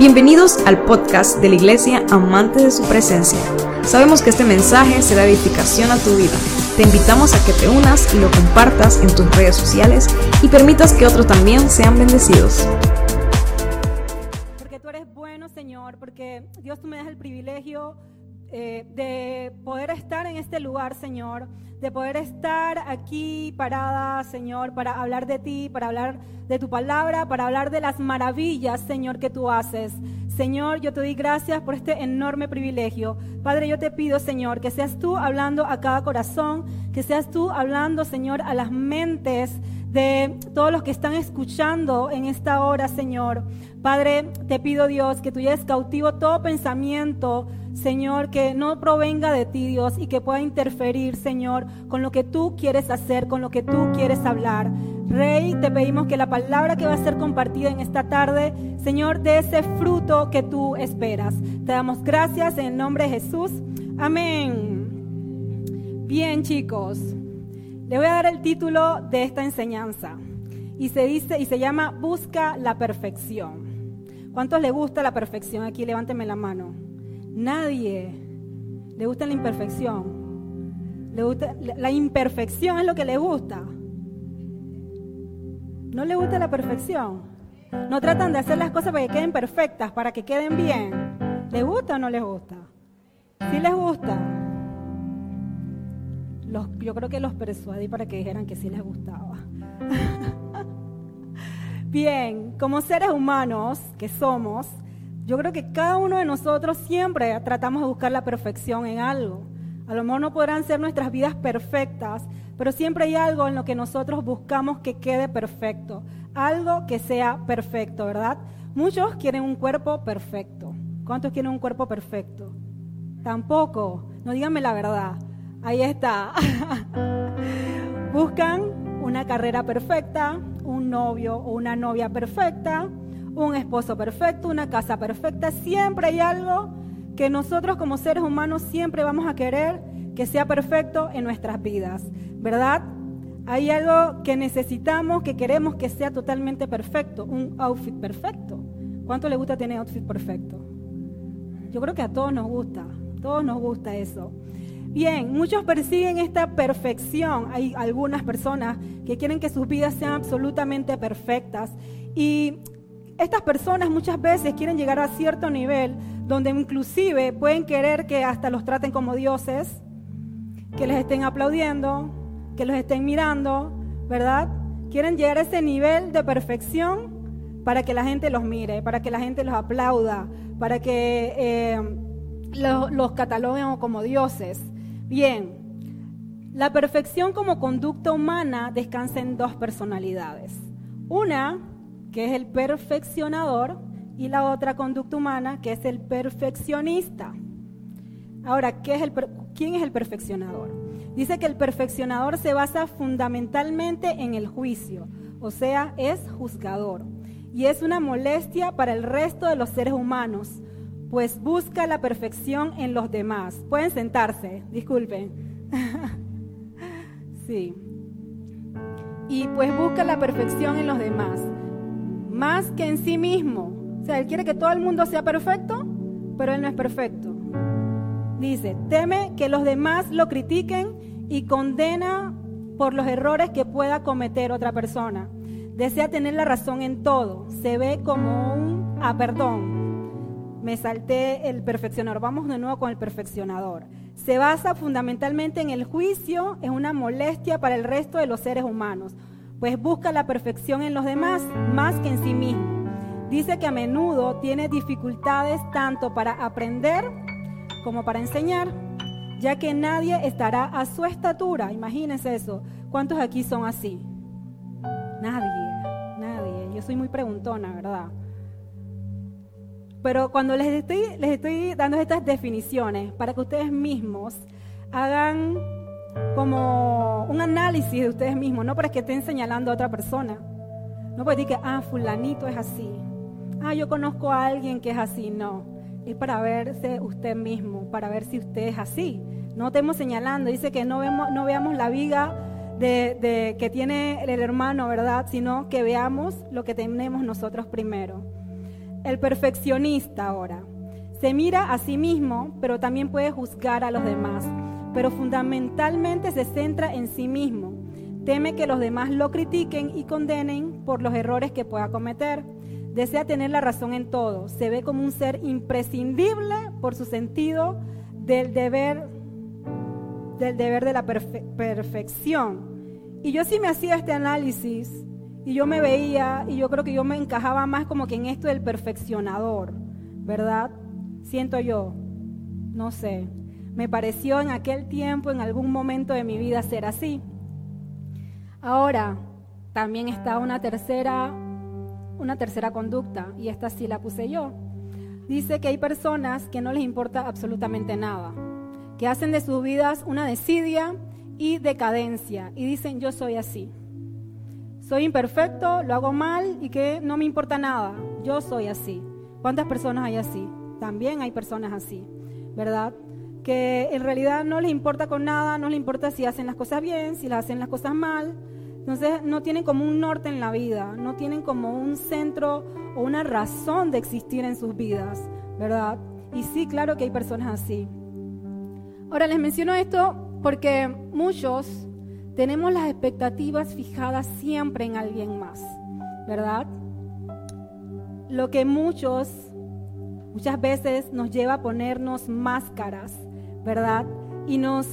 Bienvenidos al podcast de la Iglesia Amante de su Presencia. Sabemos que este mensaje será edificación a tu vida. Te invitamos a que te unas y lo compartas en tus redes sociales y permitas que otros también sean bendecidos. Porque tú eres bueno, Señor, porque Dios tú me das el privilegio eh, de poder estar en este lugar, Señor, de poder estar aquí parada, Señor, para hablar de ti, para hablar de tu palabra, para hablar de las maravillas, Señor, que tú haces. Señor, yo te doy gracias por este enorme privilegio. Padre, yo te pido, Señor, que seas tú hablando a cada corazón, que seas tú hablando, Señor, a las mentes de todos los que están escuchando en esta hora, Señor. Padre, te pido, Dios, que tú lleves cautivo todo pensamiento, Señor, que no provenga de ti, Dios, y que pueda interferir, Señor, con lo que tú quieres hacer, con lo que tú quieres hablar. Rey, te pedimos que la palabra que va a ser compartida en esta tarde, Señor, dé ese fruto que tú esperas. Te damos gracias en el nombre de Jesús. Amén. Bien, chicos. Le voy a dar el título de esta enseñanza. Y se dice y se llama Busca la perfección. ¿Cuántos le gusta la perfección? Aquí levánteme la mano. Nadie le gusta la imperfección. Le gusta, la imperfección es lo que le gusta. No le gusta la perfección. No tratan de hacer las cosas para que queden perfectas, para que queden bien. ¿Le gusta o no les gusta? Sí les gusta. yo creo que los persuadí para que dijeran que sí les gustaba. bien, como seres humanos que somos, yo creo que cada uno de nosotros siempre tratamos de buscar la perfección en algo. A lo mejor no podrán ser nuestras vidas perfectas, pero siempre hay algo en lo que nosotros buscamos que quede perfecto, algo que sea perfecto, ¿verdad? Muchos quieren un cuerpo perfecto. ¿Cuántos quieren un cuerpo perfecto? Tampoco, no díganme la verdad. Ahí está. Buscan una carrera perfecta, un novio o una novia perfecta, un esposo perfecto, una casa perfecta. Siempre hay algo que nosotros como seres humanos siempre vamos a querer que sea perfecto en nuestras vidas, ¿verdad? Hay algo que necesitamos, que queremos que sea totalmente perfecto, un outfit perfecto. ¿Cuánto le gusta tener outfit perfecto? Yo creo que a todos nos gusta, todos nos gusta eso. Bien, muchos persiguen esta perfección. Hay algunas personas que quieren que sus vidas sean absolutamente perfectas y estas personas muchas veces quieren llegar a cierto nivel donde inclusive pueden querer que hasta los traten como dioses, que les estén aplaudiendo, que los estén mirando, ¿verdad? Quieren llegar a ese nivel de perfección para que la gente los mire, para que la gente los aplauda, para que eh, los, los cataloguen como dioses. Bien, la perfección como conducta humana descansa en dos personalidades. Una que es el perfeccionador, y la otra conducta humana, que es el perfeccionista. Ahora, ¿qué es el ¿quién es el perfeccionador? Dice que el perfeccionador se basa fundamentalmente en el juicio, o sea, es juzgador. Y es una molestia para el resto de los seres humanos, pues busca la perfección en los demás. Pueden sentarse, disculpen. sí. Y pues busca la perfección en los demás más que en sí mismo. O sea, Él quiere que todo el mundo sea perfecto, pero Él no es perfecto. Dice, teme que los demás lo critiquen y condena por los errores que pueda cometer otra persona. Desea tener la razón en todo. Se ve como un, ah, perdón, me salté el perfeccionador. Vamos de nuevo con el perfeccionador. Se basa fundamentalmente en el juicio, es una molestia para el resto de los seres humanos pues busca la perfección en los demás más que en sí mismo. Dice que a menudo tiene dificultades tanto para aprender como para enseñar, ya que nadie estará a su estatura. Imagínense eso. ¿Cuántos aquí son así? Nadie, nadie. Yo soy muy preguntona, ¿verdad? Pero cuando les estoy, les estoy dando estas definiciones para que ustedes mismos hagan como un análisis de ustedes mismos, no para que estén señalando a otra persona. No puede decir que, ah, fulanito es así. Ah, yo conozco a alguien que es así. No, es para verse usted mismo, para ver si usted es así. No estemos señalando, dice que no, vemos, no veamos la viga de, que tiene el hermano, ¿verdad? Sino que veamos lo que tenemos nosotros primero. el perfeccionista ahora. Se mira a sí mismo, pero también puede juzgar a los demás, pero fundamentalmente se centra en sí mismo. Teme que los demás lo critiquen y condenen por los errores que pueda cometer. Desea tener la razón en todo. Se ve como un ser imprescindible por su sentido del deber, del deber de la perfección. Y yo sí me hacía este análisis y yo me veía y yo creo que yo me encajaba más como que en esto del perfeccionador, ¿verdad? Siento yo, no sé, me pareció en aquel tiempo, en algún momento de mi vida ser así. Ahora, también está una tercera, una tercera conducta, y esta sí la puse yo. Dice que hay personas que no les importa absolutamente nada, que hacen de sus vidas una desidia y decadencia, y dicen yo soy así. Soy imperfecto, lo hago mal y que no me importa nada. Yo soy así. ¿Cuántas personas hay así? También hay personas así, ¿verdad? Que en realidad no les importa con nada, no les importa si hacen las cosas bien, si las hacen las cosas mal, entonces no tienen como un norte en la vida, no tienen como un centro o una razón de existir en sus vidas, ¿verdad? Y sí, claro que hay personas así. Ahora les menciono esto porque muchos tenemos las expectativas fijadas siempre en alguien más, ¿verdad? Lo que muchos, muchas veces nos lleva a ponernos máscaras, ¿verdad? Y nos,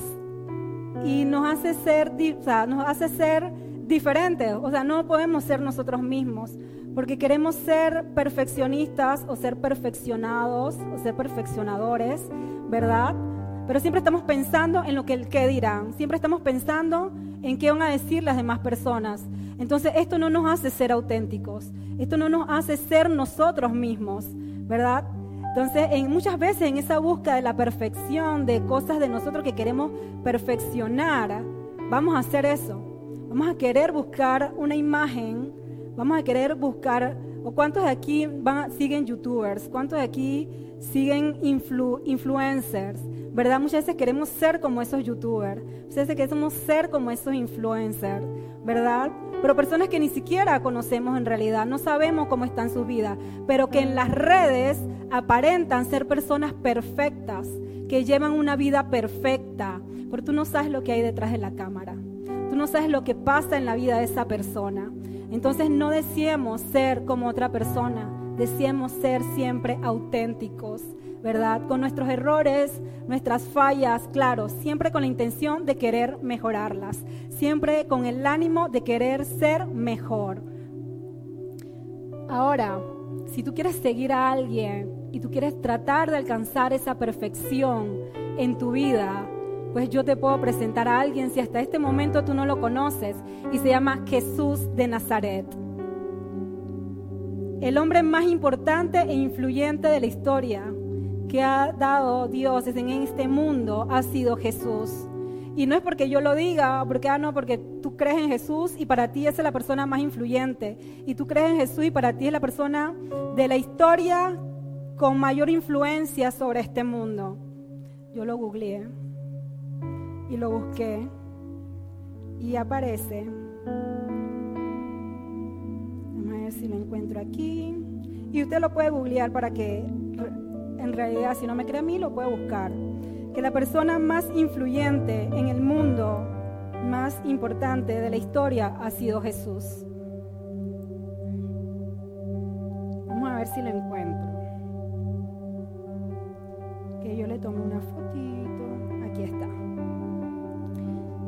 y nos hace ser, o sea, nos hace ser diferentes, o sea, no podemos ser nosotros mismos, porque queremos ser perfeccionistas o ser perfeccionados o ser perfeccionadores, ¿verdad? Pero siempre estamos pensando en lo que el qué dirán, siempre estamos pensando en qué van a decir las demás personas. Entonces esto no nos hace ser auténticos, esto no nos hace ser nosotros mismos, ¿verdad? Entonces, en, muchas veces en esa búsqueda de la perfección, de cosas de nosotros que queremos perfeccionar, vamos a hacer eso. Vamos a querer buscar una imagen, vamos a querer buscar, o cuántos de aquí siguen youtubers, cuántos de aquí siguen influencers, ¿verdad? Muchas veces queremos ser como esos youtubers, muchas veces queremos ser como esos influencers, ¿verdad? Pero personas que ni siquiera conocemos en realidad, no sabemos cómo están sus vidas, pero que en las redes aparentan ser personas perfectas, que llevan una vida perfecta, porque tú no sabes lo que hay detrás de la cámara no sabes lo que pasa en la vida de esa persona. Entonces no deseemos ser como otra persona, deseemos ser siempre auténticos, ¿verdad? Con nuestros errores, nuestras fallas, claro, siempre con la intención de querer mejorarlas, siempre con el ánimo de querer ser mejor. Ahora, si tú quieres seguir a alguien y tú quieres tratar de alcanzar esa perfección en tu vida, pues yo te puedo presentar a alguien si hasta este momento tú no lo conoces y se llama Jesús de Nazaret. El hombre más importante e influyente de la historia que ha dado Dios en este mundo ha sido Jesús. Y no es porque yo lo diga, porque ah, no, porque tú crees en Jesús y para ti es la persona más influyente. Y tú crees en Jesús y para ti es la persona de la historia con mayor influencia sobre este mundo. Yo lo googleé y lo busqué y aparece. Ver si lo encuentro aquí. Y usted lo puede googlear para que en realidad, si no me cree a mí, lo puede buscar. Que la persona más influyente en el mundo, más importante de la historia, ha sido Jesús. Vamos a ver si lo encuentro. Que yo le tome una fotito. Aquí está.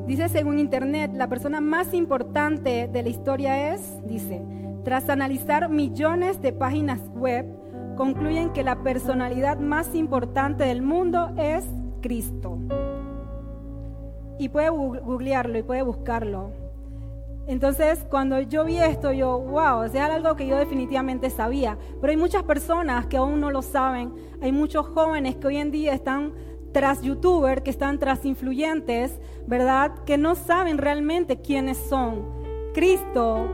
Dice según Internet, la persona más importante de la historia es, dice, tras analizar millones de páginas web, concluyen que la personalidad más importante del mundo es Cristo. Y puede googlearlo y puede buscarlo. Entonces, cuando yo vi esto, yo, wow, es algo que yo definitivamente sabía. Pero hay muchas personas que aún no lo saben. Hay muchos jóvenes que hoy en día están tras youtubers, que están tras influyentes, ¿verdad? Que no saben realmente quiénes son. Cristo,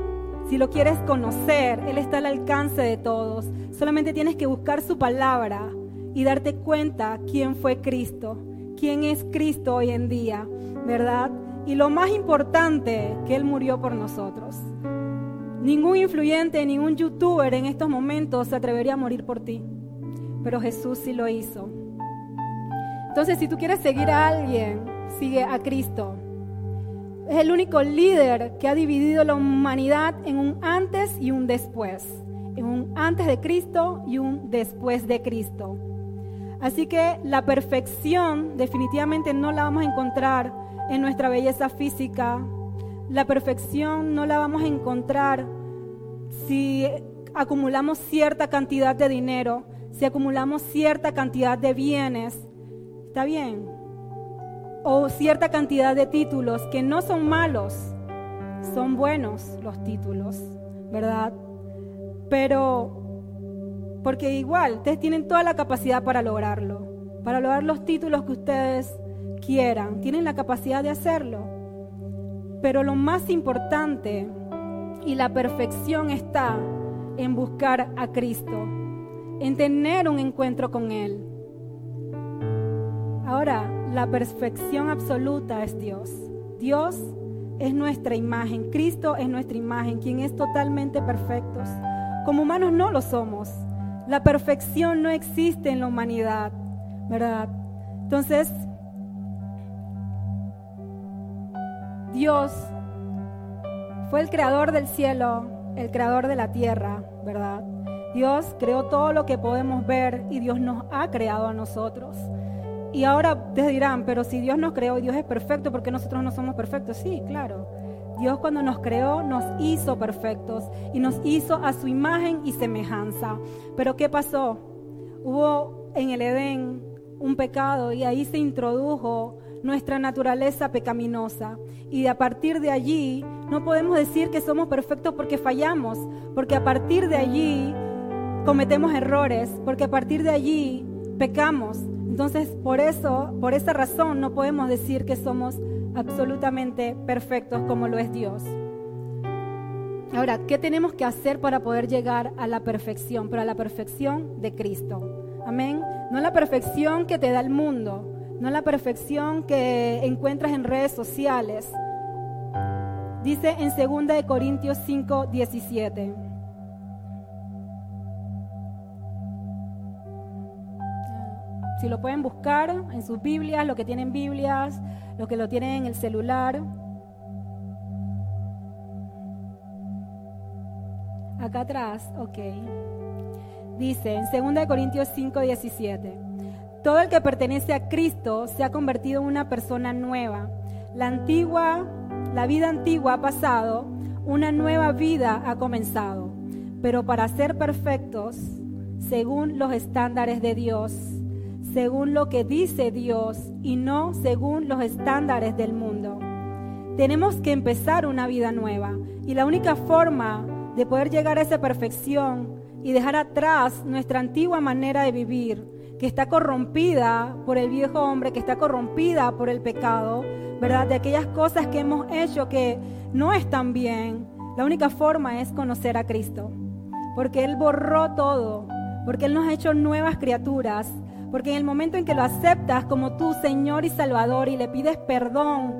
si lo quieres conocer, Él está al alcance de todos. Solamente tienes que buscar su palabra y darte cuenta quién fue Cristo, quién es Cristo hoy en día, ¿verdad? Y lo más importante, que Él murió por nosotros. Ningún influyente, ningún youtuber en estos momentos se atrevería a morir por ti. Pero Jesús sí lo hizo. Entonces, si tú quieres seguir a alguien, sigue a Cristo. Es el único líder que ha dividido la humanidad en un antes y un después. En un antes de Cristo y un después de Cristo. Así que la perfección definitivamente no la vamos a encontrar en nuestra belleza física. La perfección no la vamos a encontrar si acumulamos cierta cantidad de dinero, si acumulamos cierta cantidad de bienes. ¿Está bien? O cierta cantidad de títulos que no son malos, son buenos los títulos, ¿verdad? Pero, porque igual, ustedes tienen toda la capacidad para lograrlo, para lograr los títulos que ustedes quieran, tienen la capacidad de hacerlo. Pero lo más importante y la perfección está en buscar a Cristo, en tener un encuentro con Él. Ahora, la perfección absoluta es Dios. Dios es nuestra imagen, Cristo es nuestra imagen, quien es totalmente perfecto. Como humanos no lo somos. La perfección no existe en la humanidad, ¿verdad? Entonces, Dios fue el creador del cielo, el creador de la tierra, ¿verdad? Dios creó todo lo que podemos ver y Dios nos ha creado a nosotros. Y ahora ustedes dirán, pero si Dios nos creó y Dios es perfecto, ¿por qué nosotros no somos perfectos? Sí, claro. Dios cuando nos creó nos hizo perfectos y nos hizo a su imagen y semejanza. Pero ¿qué pasó? Hubo en el Edén un pecado y ahí se introdujo nuestra naturaleza pecaminosa. Y a partir de allí no podemos decir que somos perfectos porque fallamos, porque a partir de allí cometemos errores, porque a partir de allí pecamos. Entonces, por eso, por esa razón, no podemos decir que somos absolutamente perfectos como lo es Dios. Ahora, ¿qué tenemos que hacer para poder llegar a la perfección? Pero a la perfección de Cristo. Amén. No la perfección que te da el mundo, no la perfección que encuentras en redes sociales. Dice en 2 Corintios 5, 17. Si lo pueden buscar en sus Biblias, los que tienen Biblias, los que lo tienen en el celular. Acá atrás, ok. Dice en 2 Corintios 5, 17. Todo el que pertenece a Cristo se ha convertido en una persona nueva. La antigua, la vida antigua ha pasado, una nueva vida ha comenzado. Pero para ser perfectos, según los estándares de Dios, según lo que dice Dios y no según los estándares del mundo. Tenemos que empezar una vida nueva y la única forma de poder llegar a esa perfección y dejar atrás nuestra antigua manera de vivir, que está corrompida por el viejo hombre, que está corrompida por el pecado, ¿verdad? De aquellas cosas que hemos hecho que no están bien. La única forma es conocer a Cristo, porque Él borró todo, porque Él nos ha hecho nuevas criaturas porque en el momento en que lo aceptas como tu Señor y Salvador y le pides perdón,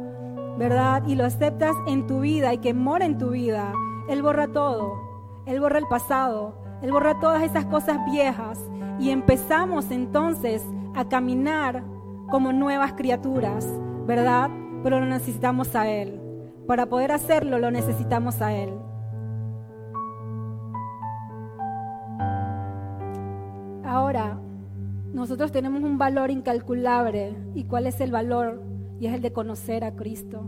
¿verdad? Y lo aceptas en tu vida y que mora en tu vida, Él borra todo. Él borra el pasado. Él borra todas esas cosas viejas. Y empezamos entonces a caminar como nuevas criaturas, ¿verdad? Pero lo necesitamos a Él. Para poder hacerlo lo necesitamos a Él. Ahora, nosotros tenemos un valor incalculable. ¿Y cuál es el valor? Y es el de conocer a Cristo.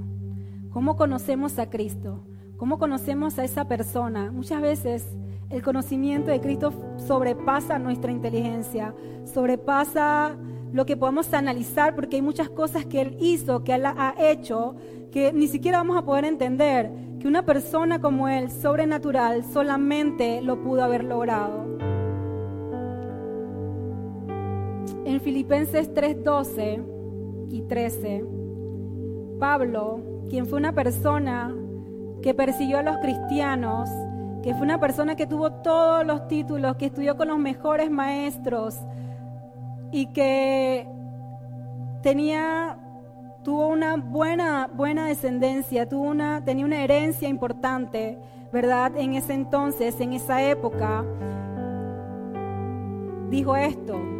¿Cómo conocemos a Cristo? ¿Cómo conocemos a esa persona? Muchas veces el conocimiento de Cristo sobrepasa nuestra inteligencia, sobrepasa lo que podemos analizar, porque hay muchas cosas que Él hizo, que Él ha hecho, que ni siquiera vamos a poder entender, que una persona como Él, sobrenatural, solamente lo pudo haber logrado. En Filipenses 3:12 y 13, Pablo, quien fue una persona que persiguió a los cristianos, que fue una persona que tuvo todos los títulos, que estudió con los mejores maestros y que tenía tuvo una buena buena descendencia, tuvo una tenía una herencia importante, ¿verdad? En ese entonces, en esa época, dijo esto.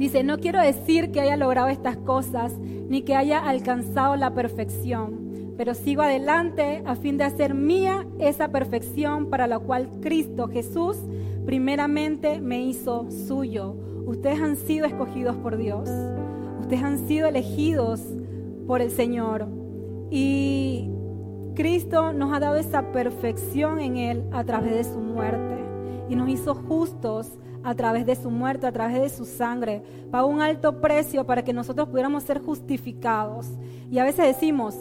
Dice, no quiero decir que haya logrado estas cosas ni que haya alcanzado la perfección, pero sigo adelante a fin de hacer mía esa perfección para la cual Cristo Jesús primeramente me hizo suyo. Ustedes han sido escogidos por Dios, ustedes han sido elegidos por el Señor. Y Cristo nos ha dado esa perfección en Él a través de su muerte. Y nos hizo justos a través de su muerte, a través de su sangre. Pagó un alto precio para que nosotros pudiéramos ser justificados. Y a veces decimos,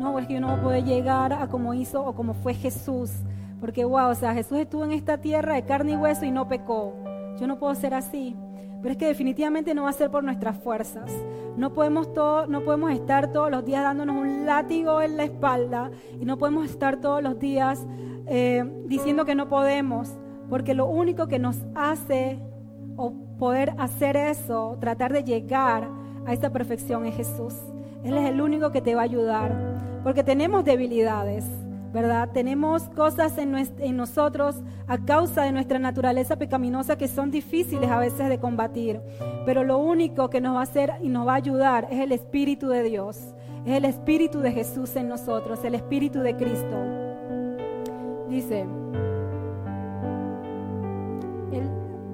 no, es que yo no voy a poder llegar a como hizo o como fue Jesús. Porque, wow, o sea, Jesús estuvo en esta tierra de carne y hueso y no pecó. Yo no puedo ser así. Pero es que definitivamente no va a ser por nuestras fuerzas. No podemos, todo, no podemos estar todos los días dándonos un látigo en la espalda y no podemos estar todos los días eh, diciendo que no podemos. Porque lo único que nos hace o poder hacer eso, tratar de llegar a esa perfección es Jesús. Él es el único que te va a ayudar. Porque tenemos debilidades, ¿verdad? Tenemos cosas en, en, nosotros a causa de nuestra naturaleza pecaminosa que son difíciles a veces de combatir. Pero lo único que nos va a hacer y nos va a ayudar es el Espíritu de Dios. Es el Espíritu de Jesús en nosotros, el Espíritu de Cristo. Dice,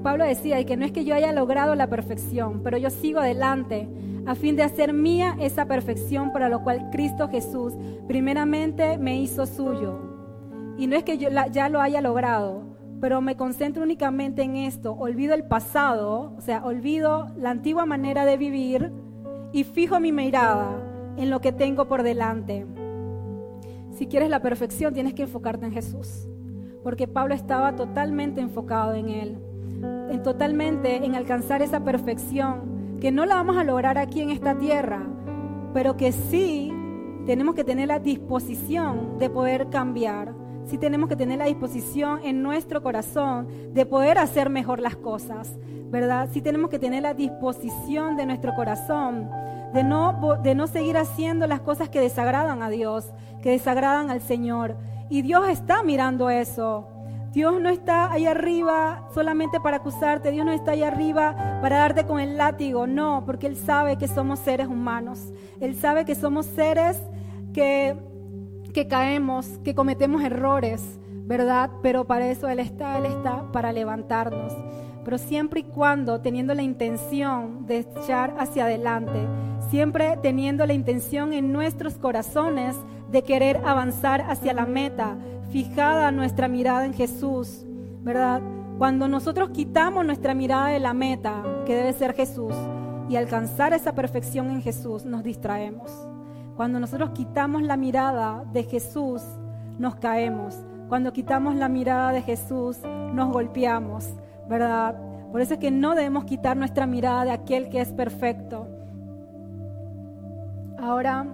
Pablo decía, que no es que yo haya logrado la perfección, pero yo sigo adelante a fin de hacer mía esa perfección para lo cual Cristo Jesús primeramente me hizo suyo. Y no es que yo ya lo haya logrado, pero me concentro únicamente en esto, olvido el pasado, o sea, olvido la antigua manera de vivir y fijo mi mirada en lo que tengo por delante. Si quieres la perfección, tienes que enfocarte en Jesús, porque Pablo estaba totalmente enfocado en Él en totalmente en alcanzar esa perfección, que no la vamos a lograr aquí en esta tierra, pero que sí tenemos que tener la disposición de poder cambiar, sí tenemos que tener la disposición en nuestro corazón de poder hacer mejor las cosas, ¿verdad? Sí tenemos que tener la disposición de nuestro corazón de no, de no seguir haciendo las cosas que desagradan a Dios, que desagradan al Señor. Y Dios está mirando eso. Dios no está ahí arriba solamente para acusarte, Dios no está ahí arriba para darte con el látigo, no, porque Él sabe que somos seres humanos, Él sabe que somos seres que, que caemos, que cometemos errores, ¿verdad? Pero para eso Él está, Él está para levantarnos, pero siempre y cuando teniendo la intención de echar hacia adelante, siempre teniendo la intención en nuestros corazones de querer avanzar hacia la meta, fijada nuestra mirada en Jesús, ¿verdad? Cuando nosotros quitamos nuestra mirada de la meta, que debe ser Jesús, y alcanzar esa perfección en Jesús, nos distraemos. Cuando nosotros quitamos la mirada de Jesús, nos caemos. Cuando quitamos la mirada de Jesús, nos golpeamos, ¿verdad? Por eso es que no debemos quitar nuestra mirada de aquel que es perfecto. Ahora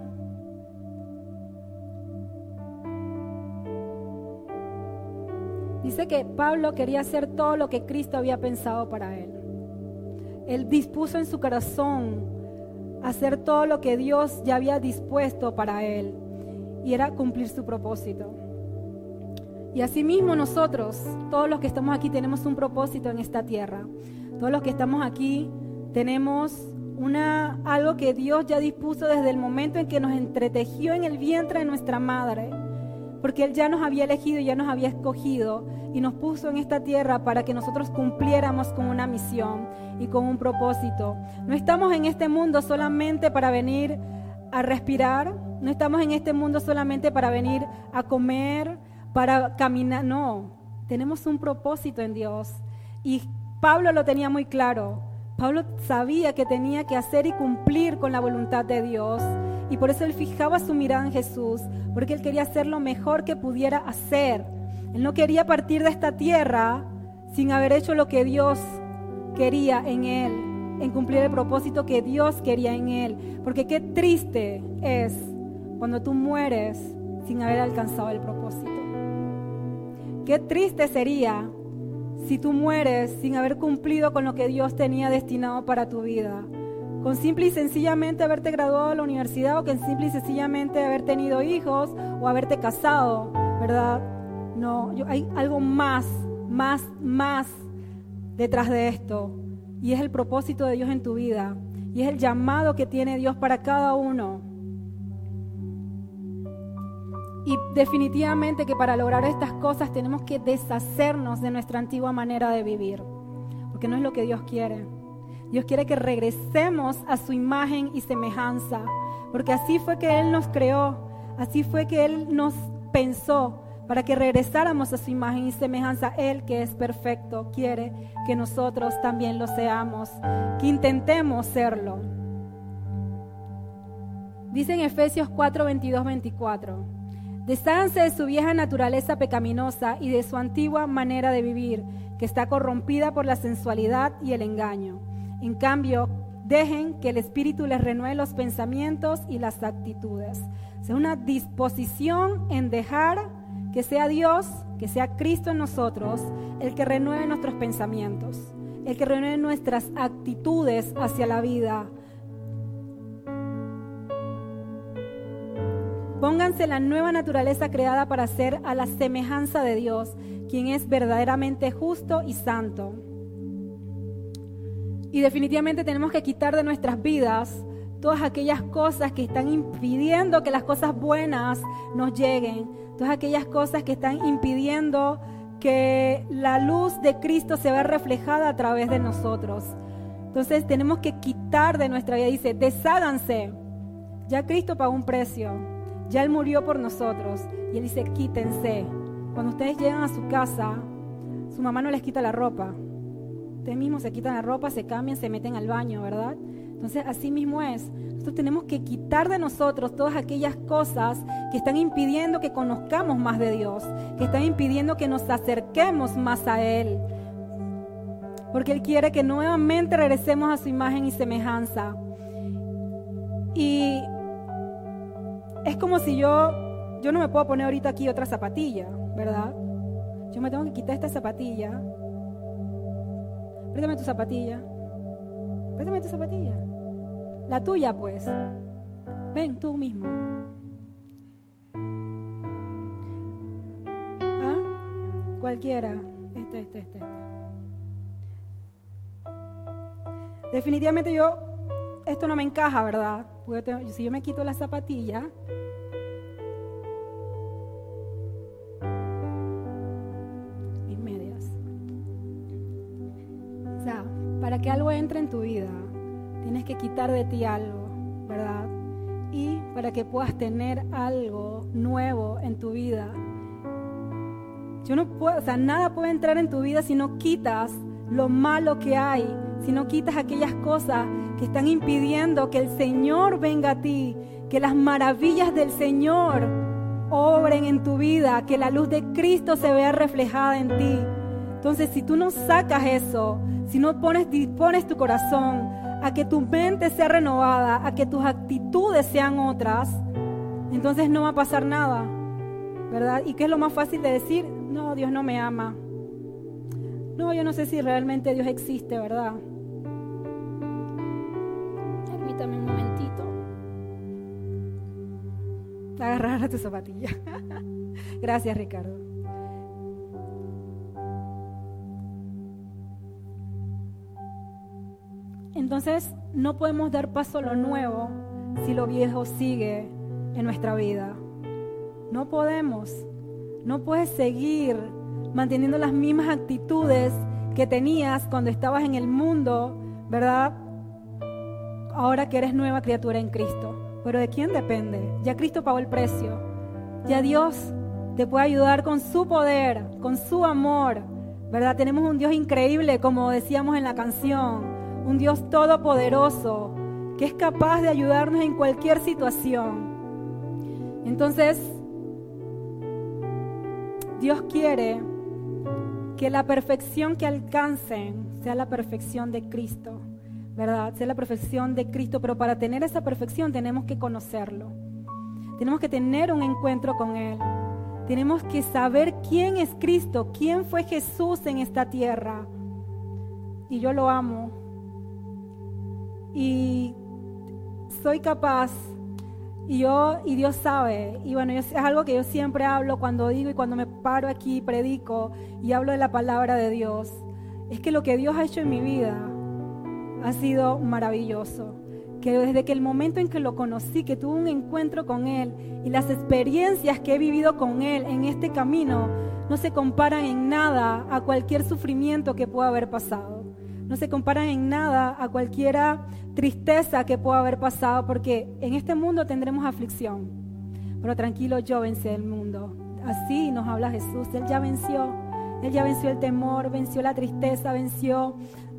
Dice que Pablo quería hacer todo lo que Cristo había pensado para él. Él dispuso en su corazón hacer todo lo que Dios ya había dispuesto para él y era cumplir su propósito. Y asimismo nosotros, todos los que estamos aquí, tenemos un propósito en esta tierra. Todos los que estamos aquí tenemos una, algo que Dios ya dispuso desde el momento en que nos entretejió en el vientre de nuestra madre porque Él ya nos había elegido y ya nos había escogido y nos puso en esta tierra para que nosotros cumpliéramos con una misión y con un propósito. No estamos en este mundo solamente para venir a respirar, no estamos en este mundo solamente para venir a comer, para caminar, no, tenemos un propósito en Dios. Y Pablo lo tenía muy claro. Pablo sabía que tenía que hacer y cumplir con la voluntad de Dios. Y por eso él fijaba su mirada en Jesús, porque él quería hacer lo mejor que pudiera hacer. Él no quería partir de esta tierra sin haber hecho lo que Dios quería en él, en cumplir el propósito que Dios quería en él. Porque qué triste es cuando tú mueres sin haber alcanzado el propósito. Qué triste sería si tú mueres sin haber cumplido con lo que Dios tenía destinado para tu vida con simple y sencillamente haberte graduado de la universidad o con simple y sencillamente haber tenido hijos o haberte casado, ¿verdad? No, hay algo más, más, más detrás de esto. Y es el propósito de Dios en tu vida. Y es el llamado que tiene Dios para cada uno. Y definitivamente que para lograr estas cosas tenemos que deshacernos de nuestra antigua manera de vivir. Porque no es lo que Dios quiere. Dios quiere que regresemos a su imagen y semejanza. Porque así fue que Él nos creó. Así fue que Él nos pensó para que regresáramos a su imagen y semejanza. Él que es perfecto quiere que nosotros también lo seamos, que intentemos serlo. Dice en Efesios 4, 22, 24, desháganse de su vieja naturaleza pecaminosa y de su antigua manera de vivir, que está corrompida por la sensualidad y el engaño. En cambio, dejen que el Espíritu les renueve los pensamientos y las actitudes. Es una disposición en dejar que sea Dios, que sea Cristo en nosotros, el que renueve nuestros pensamientos, el que renueve nuestras actitudes hacia la vida. Pónganse la nueva naturaleza creada para ser a la semejanza de Dios, quien es verdaderamente justo y santo. Y definitivamente tenemos que quitar de nuestras vidas todas aquellas cosas que están impidiendo que las cosas buenas nos lleguen todas aquellas cosas que están impidiendo que la luz de Cristo se vea reflejada a través de nosotros. Entonces tenemos que quitar de nuestra vida, dice, desháganse. Ya Cristo pagó un precio, ya Él murió por nosotros. Y Él dice, quítense. Cuando ustedes llegan a su casa, su mamá no les quita la ropa. Ustedes mismos se quitan la ropa, se cambian, se meten al baño, ¿verdad? Entonces así mismo es tenemos que quitar de nosotros todas aquellas cosas que están impidiendo que conozcamos más de Dios, que están impidiendo que nos acerquemos más a Él. Porque Él quiere que nuevamente regresemos a su imagen y semejanza. Y es como si yo, yo no me puedo poner ahorita aquí otra zapatilla, ¿verdad? Yo me tengo que quitar esta zapatilla. Préstame tu zapatilla. Préstame tu zapatilla. La tuya, pues. Ven tú mismo. ¿Ah? Cualquiera. Este, este, este, este. Definitivamente yo, esto no me encaja, ¿verdad? si yo me quito la zapatilla, en tu vida, Tienes que quitar de ti algo, ¿verdad? Y para que puedas tener algo nuevo en tu vida. Yo no puedo, o sea, nada puede entrar en tu vida si no quitas lo malo que hay, si no quitas aquellas cosas que están impidiendo que el Señor venga a ti, que las maravillas del Señor obren en tu vida, que la luz de Cristo se vea reflejada en ti. Entonces, si tú no sacas eso, si no pones, dispones tu corazón a que tu mente sea renovada, a que tus actitudes sean otras, entonces no va a pasar nada, ¿verdad? ¿Y qué es lo más fácil de decir? No, Dios no me ama. No, yo no sé si realmente Dios existe, ¿verdad? Permítame un momentito. Agarrar a tu zapatilla. Gracias, Ricardo. Entonces no podemos dar paso a lo nuevo si lo viejo sigue en nuestra vida. No podemos. No puedes seguir manteniendo las mismas actitudes que tenías cuando estabas en el mundo, ¿verdad? Ahora que eres nueva criatura en Cristo. Pero ¿de quién depende? Ya Cristo pagó el precio. Ya Dios te puede ayudar con su poder, con su amor, ¿verdad? Tenemos un Dios increíble, como decíamos en la canción un Dios todopoderoso que es capaz de ayudarnos en cualquier situación. Entonces, Dios quiere que la perfección que alcancen sea la perfección de Cristo, ¿verdad? Sea la perfección de Cristo, pero para tener esa perfección tenemos que conocerlo. Tenemos que tener un encuentro con Él. Tenemos que saber quién es Cristo, quién fue Jesús en esta tierra. Y yo lo amo y soy capaz Y yo, y Dios sabe, y bueno, es algo que yo siempre hablo cuando digo y cuando me paro aquí, predico y hablo de la palabra de Dios. Es que lo que Dios ha hecho en mi vida ha sido maravilloso. Que desde que el momento en que lo conocí, que tuve un encuentro con Él y las experiencias que he vivido con Él en este camino, no se comparan en nada a cualquier sufrimiento que pueda haber pasado. No se comparan en nada a cualquiera tristeza que pueda haber pasado, porque en este mundo tendremos aflicción. Pero tranquilo, yo vencí el mundo. Así nos habla Jesús. Él ya venció. Él ya venció el temor, venció la tristeza, venció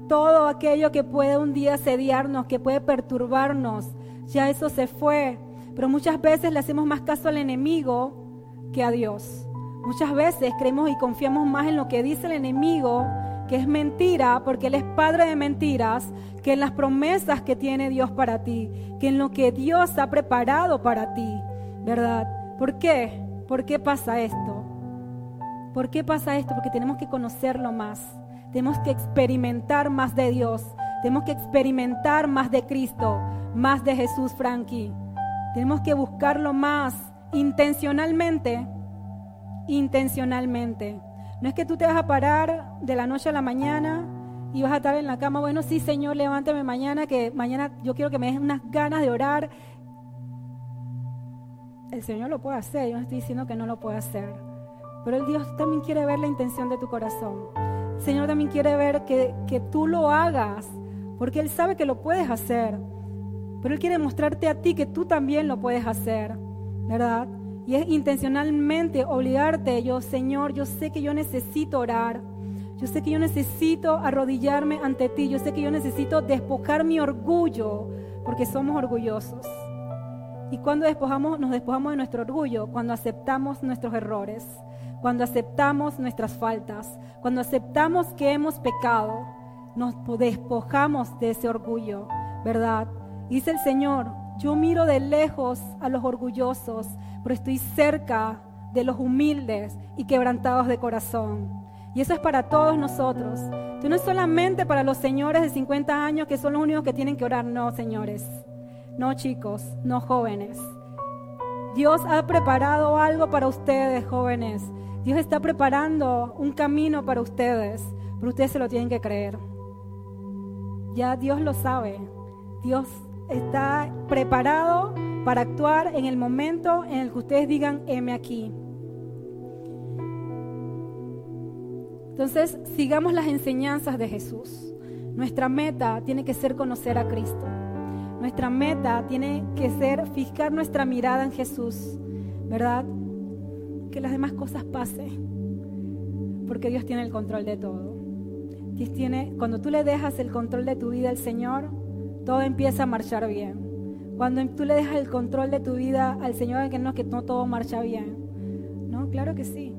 todo aquello que puede un día sediarnos, que puede perturbarnos. Ya eso se fue. Pero muchas veces le hacemos más caso al enemigo que a Dios. Muchas veces creemos y confiamos más en lo que dice el enemigo, que es mentira, porque Él es padre de mentiras, que en las promesas que tiene Dios para ti, que en lo que Dios ha preparado para ti, ¿verdad? ¿Por qué? ¿Por qué pasa esto? ¿Por qué pasa esto? Porque tenemos que conocerlo más, tenemos que experimentar más de Dios, tenemos que experimentar más de Cristo, más de Jesús, Frankie. Tenemos que buscarlo más intencionalmente intencionalmente. No es que tú te vas a parar de la noche a la mañana y vas a estar en la cama, bueno, sí, Señor, levántame mañana, que mañana yo quiero que me des unas ganas de orar. El Señor lo puede hacer, yo no estoy diciendo que no lo puede hacer. Pero el Dios también quiere ver la intención de tu corazón. El Señor también quiere ver que, que tú lo hagas, porque Él sabe que lo puedes hacer. Pero Él quiere mostrarte a ti que tú también lo puedes hacer, ¿verdad? Y es intencionalmente obligarte, yo, Señor, yo sé que yo necesito orar. Yo sé que yo necesito arrodillarme ante ti. Yo sé que yo necesito despojar mi orgullo, porque somos orgullosos. ¿Y cuando despojamos, nos despojamos de nuestro orgullo? Cuando aceptamos nuestros errores, cuando aceptamos nuestras faltas, cuando aceptamos que hemos pecado, nos despojamos de ese orgullo, ¿verdad? Dice el Señor, yo miro de lejos a los orgullosos, pero estoy cerca de los humildes y quebrantados de corazón. Y eso es para todos nosotros. Esto no es solamente para los señores de 50 años que son los únicos que tienen que orar. No, señores. No, chicos. No, jóvenes. Dios ha preparado algo para ustedes, jóvenes. Dios está preparando un camino para ustedes, pero ustedes se lo tienen que creer. Ya Dios lo sabe. Dios está preparado para actuar en el momento en el que ustedes digan, heme aquí. Entonces, sigamos las enseñanzas de Jesús. Nuestra meta tiene que ser conocer a Cristo. Nuestra meta tiene que ser fijar nuestra mirada en Jesús, ¿verdad? Que las demás cosas pasen, porque Dios tiene el control de todo. Dios tiene, cuando tú le dejas el control de tu vida al Señor, todo empieza a marchar bien. Cuando tú le dejas el control de tu vida al Señor, que no, no todo marcha bien. No, claro que sí.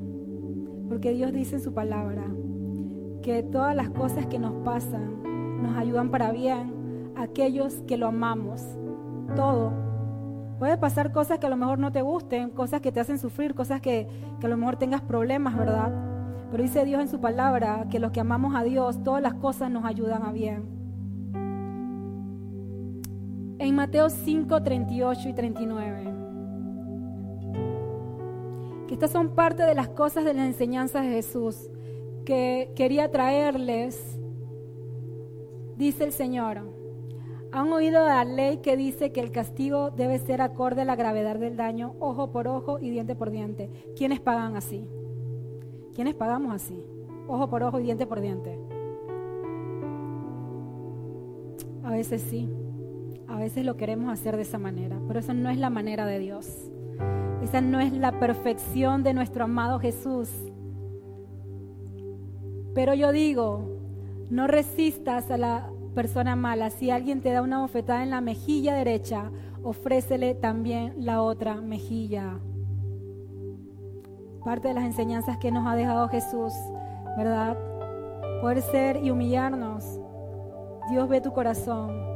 Porque Dios dice en su palabra que todas las cosas que nos pasan nos ayudan para bien a aquellos que lo amamos. Todo. Puede pasar cosas que a lo mejor no te gusten, cosas que te hacen sufrir, cosas que, que a lo mejor tengas problemas, ¿verdad? Pero dice Dios en su palabra que los que amamos a Dios, todas las cosas nos ayudan a bien en Mateo 5, 38 y 39. Que estas son parte de las cosas de las enseñanzas de Jesús que quería traerles. Dice el Señor, han oído la ley que dice que el castigo debe ser acorde a la gravedad del daño, ojo por ojo y diente por diente. ¿Quiénes pagan así? ¿Quiénes pagamos así? Ojo por ojo y diente por diente. A veces sí. A veces lo queremos hacer de esa manera, pero esa no es la manera de Dios. Esa no es la perfección de nuestro amado Jesús. Pero yo digo, no resistas a la persona mala. Si alguien te da una bofetada en la mejilla derecha, ofrécele también la otra mejilla. Parte de las enseñanzas que nos ha dejado Jesús, ¿verdad? Poder ser y humillarnos. Dios ve tu corazón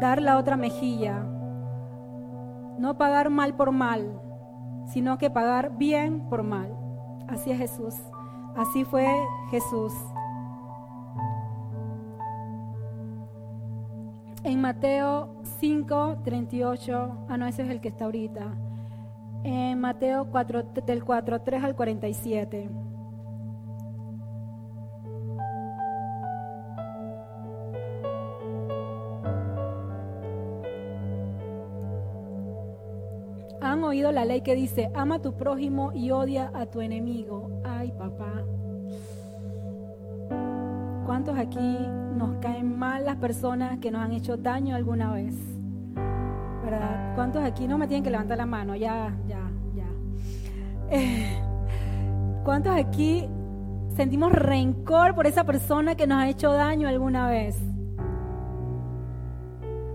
dar la otra mejilla, no pagar mal por mal, sino que pagar bien por mal. Así es Jesús, así fue Jesús. En Mateo 5, 38. Ah, no, ese es el que está ahorita. En Mateo 4, del 4, 3 al 47. Han oído la ley que dice, ama a tu prójimo y odia a tu enemigo. Ay, papá. ¿Cuántos aquí nos caen mal las personas que nos han hecho daño alguna vez? ¿Verdad? ¿Cuántos aquí no me tienen que levantar la mano? Ya, ya, ya. ¿Cuántos aquí sentimos rencor por esa persona que nos ha hecho daño alguna vez?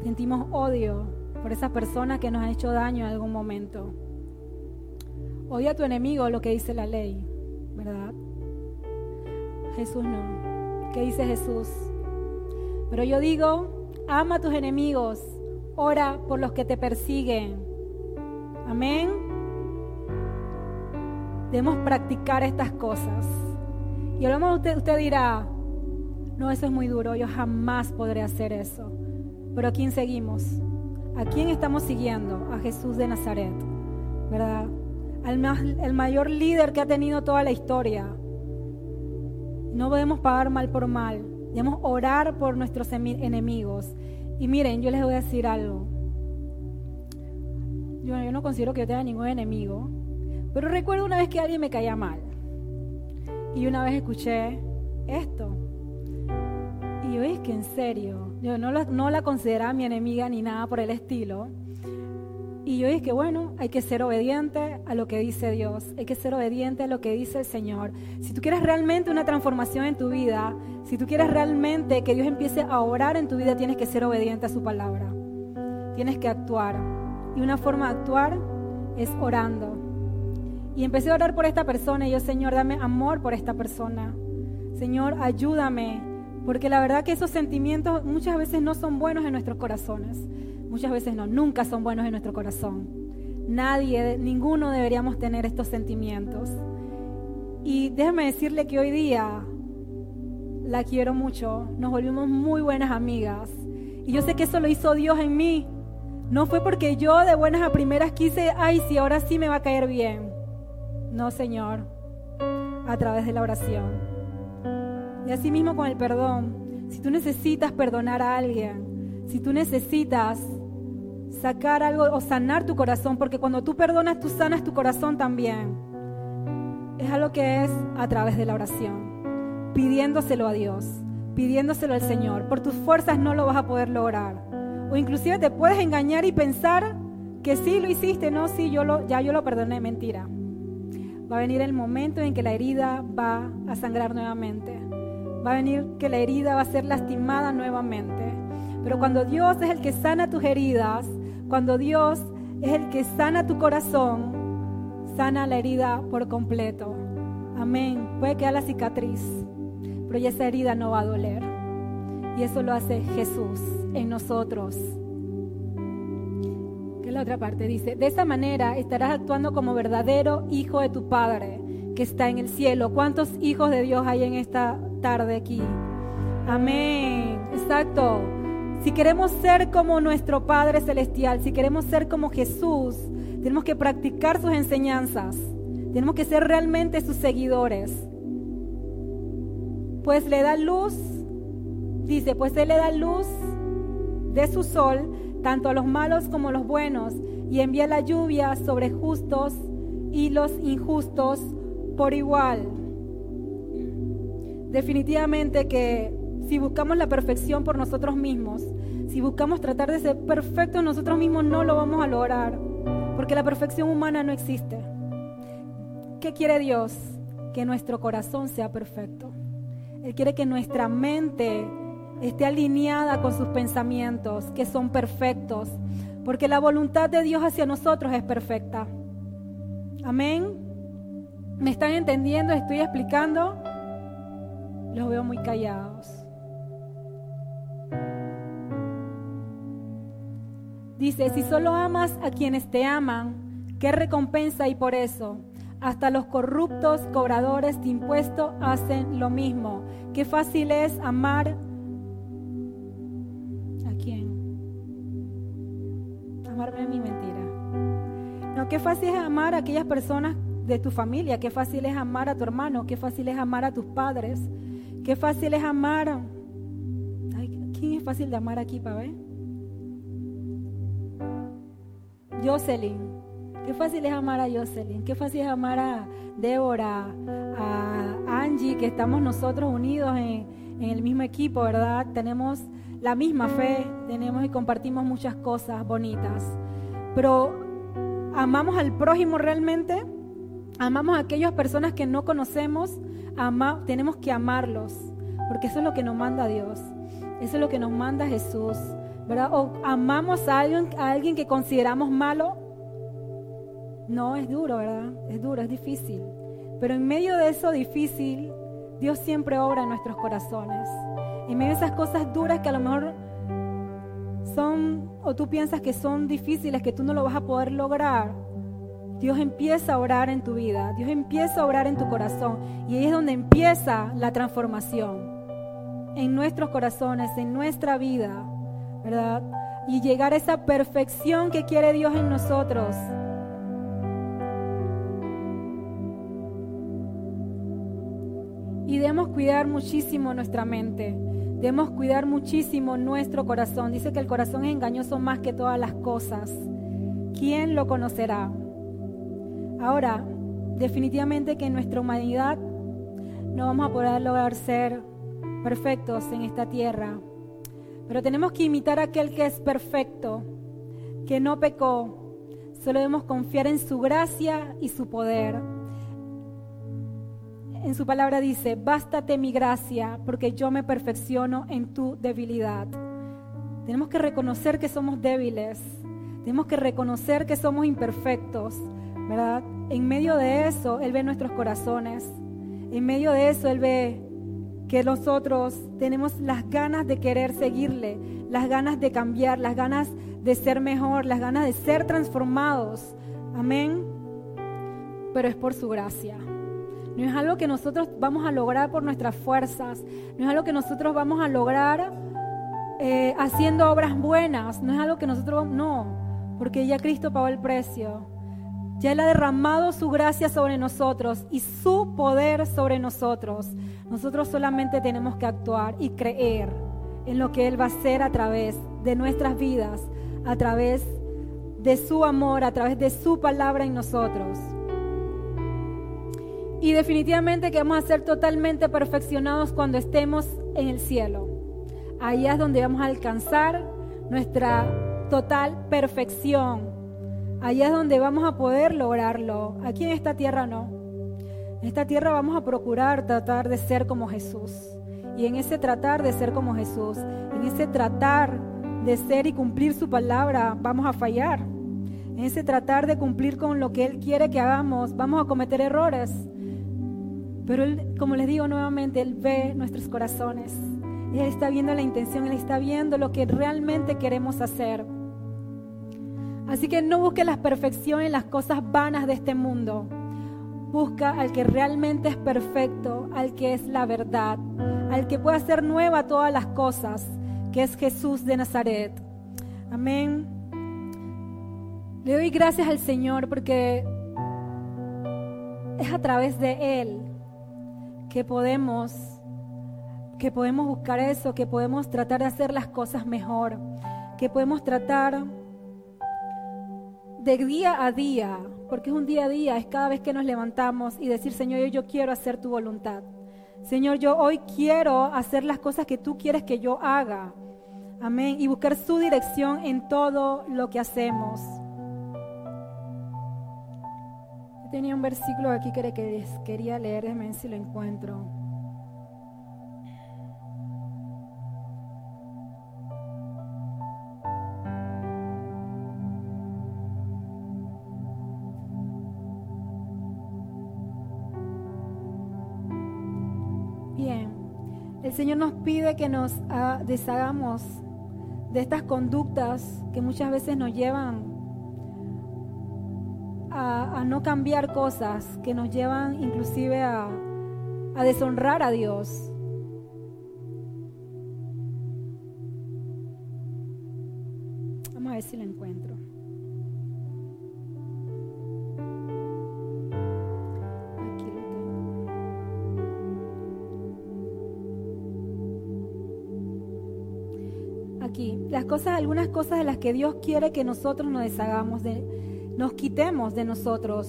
Sentimos odio por esa persona que nos ha hecho daño en algún momento. Odia a tu enemigo, lo que dice la ley, ¿verdad? Jesús no. ¿Qué dice Jesús? Pero yo digo, ama a tus enemigos, ora por los que te persiguen. Amén. Debemos practicar estas cosas. Y a lo mejor usted, dirá, no, eso es muy duro, yo jamás podré hacer eso. Pero ¿a quién seguimos? ¿A quién estamos siguiendo? A Jesús de Nazaret, ¿verdad? Al el mayor líder que ha tenido toda la historia, no podemos pagar mal por mal. Debemos orar por nuestros enemigos. Y miren, yo les voy a decir algo. Yo, yo no considero que yo tenga ningún enemigo. Pero recuerdo una vez que alguien me caía mal. Y una vez escuché esto. Y yo es que en serio, yo no la, no la consideraba mi enemiga ni nada por el estilo. Y yo dije bueno, hay que ser obediente a lo que dice Dios, hay que ser obediente a lo que dice el Señor. Si tú quieres realmente una transformación en tu vida, si tú quieres realmente que Dios empiece a orar en tu vida, tienes que ser obediente a su palabra. Tienes que actuar. Y una forma de actuar es orando. Y empecé a orar por esta persona y yo, Señor, dame amor por esta persona. Señor, ayúdame, porque la verdad que esos sentimientos muchas veces no son buenos en nuestros corazones. Muchas veces no, nunca son buenos en nuestro corazón. Nadie, ninguno deberíamos tener estos sentimientos. Y déjame decirle que hoy día la quiero mucho, nos volvimos muy buenas amigas. Y yo sé que eso lo hizo Dios en mí. No fue porque yo de buenas a primeras quise, ay, si ahora sí me va a caer bien. No, Señor, a través de la oración. Y así mismo con el perdón. Si tú necesitas perdonar a alguien, si tú necesitas sacar algo o sanar tu corazón, porque cuando tú perdonas, tú sanas tu corazón también. Es algo que es a través de la oración, pidiéndoselo a Dios, pidiéndoselo al Señor. Por tus fuerzas no lo vas a poder lograr. O inclusive te puedes engañar y pensar que sí lo hiciste, no, sí, yo lo, ya yo lo perdoné, mentira. Va a venir el momento en que la herida va a sangrar nuevamente. Va a venir que la herida va a ser lastimada nuevamente. Pero cuando Dios es el que sana tus heridas, cuando Dios es el que sana tu corazón, sana la herida por completo. Amén. Puede quedar la cicatriz, pero ya esa herida no va a doler. Y eso lo hace Jesús en nosotros. Que es la otra parte dice, de esa manera estarás actuando como verdadero hijo de tu Padre que está en el cielo. ¿Cuántos hijos de Dios hay en esta tarde aquí? Amén. Exacto. Si queremos ser como nuestro Padre Celestial, si queremos ser como Jesús, tenemos que practicar sus enseñanzas. Tenemos que ser realmente sus seguidores. Pues le da luz, dice, pues Él le da luz de su sol, tanto a los malos como a los buenos, y envía la lluvia sobre justos y los injustos por igual. Definitivamente que si buscamos la perfección por nosotros mismos, si buscamos tratar de ser perfectos nosotros mismos, no lo vamos a lograr, porque la perfección humana no existe. ¿Qué quiere Dios? Que nuestro corazón sea perfecto. Él quiere que nuestra mente esté alineada con sus pensamientos, que son perfectos, porque la voluntad de Dios hacia nosotros es perfecta. Amén. ¿Me están entendiendo? ¿Estoy explicando? Los veo muy callados. Dice, si solo amas a quienes te aman, ¿qué recompensa hay por eso? Hasta los corruptos cobradores de impuestos hacen lo mismo. Qué fácil es amar a quién. Amarme a mi mentira. No, qué fácil es amar a aquellas personas de tu familia, qué fácil es amar a tu hermano, qué fácil es amar a tus padres, qué fácil es amar... ¿Quién es fácil de amar aquí, para ver? Jocelyn. Qué fácil es amar a Jocelyn. Qué fácil es amar a Débora, a Angie, que estamos nosotros unidos en, en el mismo equipo, ¿verdad? Tenemos la misma fe, tenemos y compartimos muchas cosas bonitas. Pero amamos al prójimo realmente, amamos a aquellas personas que no conocemos, tenemos que amarlos, porque eso es lo que nos manda Dios, eso es lo que nos manda Jesús, ¿verdad? O amamos a alguien, a alguien que consideramos malo, no, es duro, ¿verdad? Es duro, es difícil. Pero en medio de eso difícil, Dios siempre obra en nuestros corazones. En medio de esas cosas duras que a lo mejor son, o tú piensas que son difíciles, que tú no lo vas a poder lograr, Dios empieza a orar en tu vida, Dios empieza a orar en tu corazón. Y ahí es donde empieza la transformación. En nuestros corazones, en nuestra vida, ¿verdad? Y llegar a esa perfección que quiere Dios en nosotros. Y debemos cuidar muchísimo nuestra mente. Debemos cuidar muchísimo nuestro corazón. Dice que el corazón es engañoso más que todas las cosas. ¿Quién lo conocerá? Ahora, definitivamente que en nuestra humanidad no vamos a poder lograr ser perfectos en esta tierra. Pero tenemos que imitar a aquel que es perfecto, que no pecó. Solo debemos confiar en su gracia y su poder en su palabra dice, bástate mi gracia porque yo me perfecciono en tu debilidad. Tenemos que reconocer que somos débiles, tenemos que reconocer que somos imperfectos, ¿verdad? En medio de eso, Él ve nuestros corazones, en medio de eso, Él ve que nosotros tenemos las ganas de querer seguirle, las ganas de cambiar, las ganas de ser mejor, las ganas de ser transformados. Amén. Pero es por su gracia. No es algo que nosotros vamos a lograr por nuestras fuerzas. No es algo que nosotros vamos a lograr eh, haciendo obras buenas. No es algo que nosotros... No, porque ya Cristo pagó el precio. Ya Él ha derramado su gracia sobre nosotros y su poder sobre nosotros. Nosotros solamente tenemos que actuar y creer en lo que Él va a hacer a través de nuestras vidas, a través de su amor, a través de su palabra en nosotros. Y definitivamente que vamos a ser totalmente perfeccionados cuando estemos en el cielo. Ahí es donde vamos a alcanzar nuestra total perfección. Ahí es donde vamos a poder lograrlo. Aquí en esta tierra no. En esta tierra vamos a procurar tratar de ser como Jesús. Y en ese tratar de ser como Jesús, en ese tratar de ser y cumplir su palabra, vamos a fallar. En ese tratar de cumplir con lo que Él quiere que hagamos, vamos a cometer errores. Pero Él, como les digo nuevamente, Él ve nuestros corazones. Él está viendo la intención, Él está viendo lo que realmente queremos hacer. Así que no busque la perfección en las cosas vanas de este mundo. Busca al que realmente es perfecto, al que es la verdad, al que puede hacer nueva todas las cosas, que es Jesús de Nazaret. Amén. Le doy gracias al Señor porque es a través de Él que podemos que podemos buscar eso, que podemos tratar de hacer las cosas mejor, que podemos tratar de día a día, porque es un día a día, es cada vez que nos levantamos y decir, Señor, yo quiero hacer tu voluntad. Señor, yo hoy quiero hacer las cosas que tú quieres que yo haga. Amén. Y buscar su dirección en todo lo que hacemos. Tenía un versículo aquí que quería leer, si lo encuentro. El Señor nos pide que nos ah, deshagamos de estas conductas que muchas veces nos llevan a, no cambiar cosas que nos llevan inclusive a, a deshonrar a Dios. Cosas, algunas cosas de las que Dios quiere que nosotros nos deshagamos, de, nos quitemos de nosotros.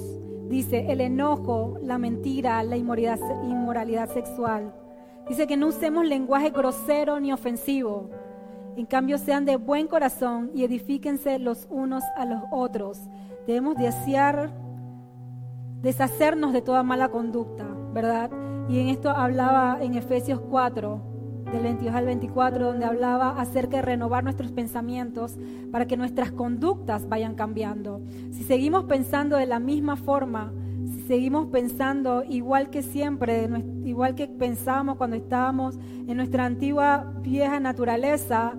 Dice el enojo, la mentira, la inmoralidad, inmoralidad sexual. Dice que no usemos lenguaje grosero ni ofensivo. En cambio, sean de buen corazón y edifíquense los unos a los otros. Debemos desear deshacernos de toda mala conducta, ¿verdad? Y en esto hablaba en Efesios 4, del 22 al 24, donde hablaba acerca de renovar nuestros pensamientos para que nuestras conductas vayan cambiando. Si seguimos pensando de la misma forma, si seguimos pensando igual que siempre, igual que pensábamos cuando estábamos en nuestra antigua vieja naturaleza,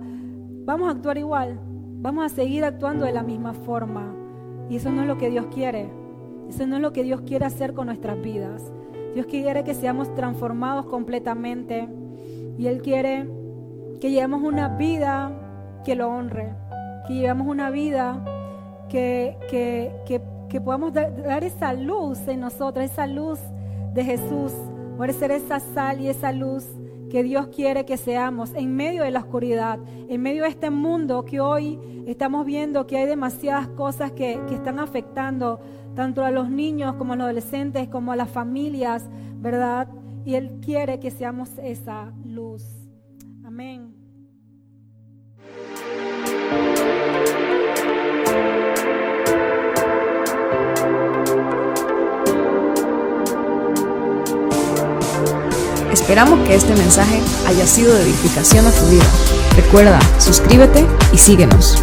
vamos a actuar igual, vamos a seguir actuando de la misma forma. Y eso no es lo que Dios quiere. Eso no es lo que Dios quiere hacer con nuestras vidas. Dios quiere que seamos transformados completamente y Él quiere que llevemos una vida que lo honre, que llevemos una vida que, que, podamos dar, esa luz en nosotros, esa luz de Jesús, por ser esa sal y esa luz que Dios quiere que seamos en medio de la oscuridad, en medio de este mundo que hoy estamos viendo que hay demasiadas cosas que, que están afectando tanto a los niños como a los adolescentes, como a las familias, ¿verdad? Y Él quiere que seamos esa luz. Amén. Esperamos que este mensaje haya sido de edificación a tu vida. Recuerda, suscríbete y síguenos.